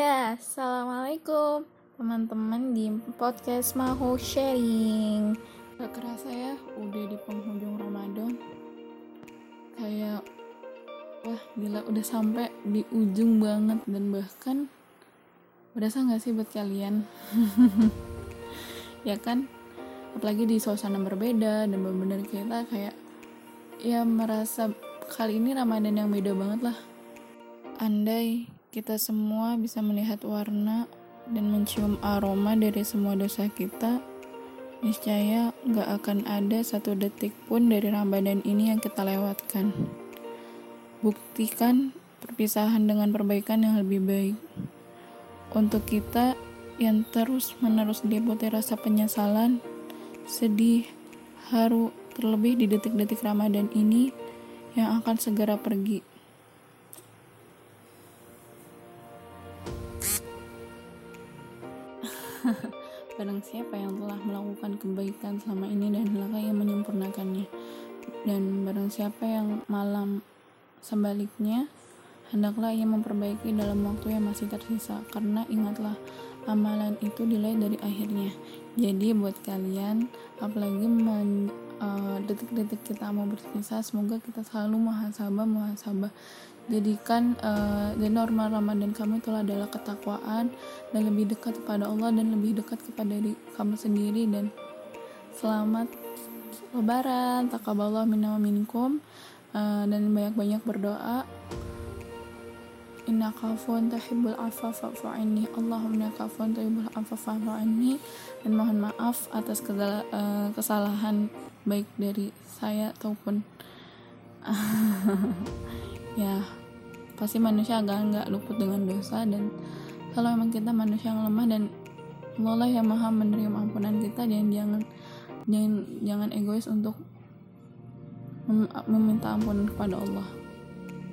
Ya, assalamualaikum teman-teman di podcast Mahu Sharing. Gak kerasa ya, udah di penghujung Ramadan. Kayak, wah gila udah sampai di ujung banget dan bahkan berasa nggak sih buat kalian? ya kan, apalagi di suasana berbeda dan benar-benar kita kayak ya merasa kali ini Ramadan yang beda banget lah. Andai kita semua bisa melihat warna dan mencium aroma dari semua dosa kita, niscaya gak akan ada satu detik pun dari Ramadan ini yang kita lewatkan. Buktikan perpisahan dengan perbaikan yang lebih baik. Untuk kita yang terus-menerus diliputi rasa penyesalan, sedih, haru, terlebih di detik-detik Ramadan ini yang akan segera pergi. Barang siapa yang telah melakukan kebaikan selama ini dan hendaklah yang menyempurnakannya. Dan barang siapa yang malam sebaliknya, hendaklah ia memperbaiki dalam waktu yang masih tersisa. Karena ingatlah, amalan itu dilihat dari akhirnya. Jadi buat kalian, apalagi men, uh, detik-detik kita mau berpisah, semoga kita selalu muhasabah muhasabah. Jadikan uh, dan normal Ramadan kamu itu adalah ketakwaan dan lebih dekat kepada Allah dan lebih dekat kepada diri kamu sendiri dan selamat lebaran. Takaballah minna minkum. Uh, dan banyak-banyak berdoa. Inna kafun tahibbul afa fa'fu anni. Allahumma kafun tahibbul afa fa'fu anni. Dan mohon maaf atas uh, kesalahan baik dari saya ataupun ya pasti manusia agak nggak luput dengan dosa dan kalau memang kita manusia yang lemah dan Allah yang maha menerima ampunan kita dan jangan jangan jangan egois untuk meminta ampunan kepada Allah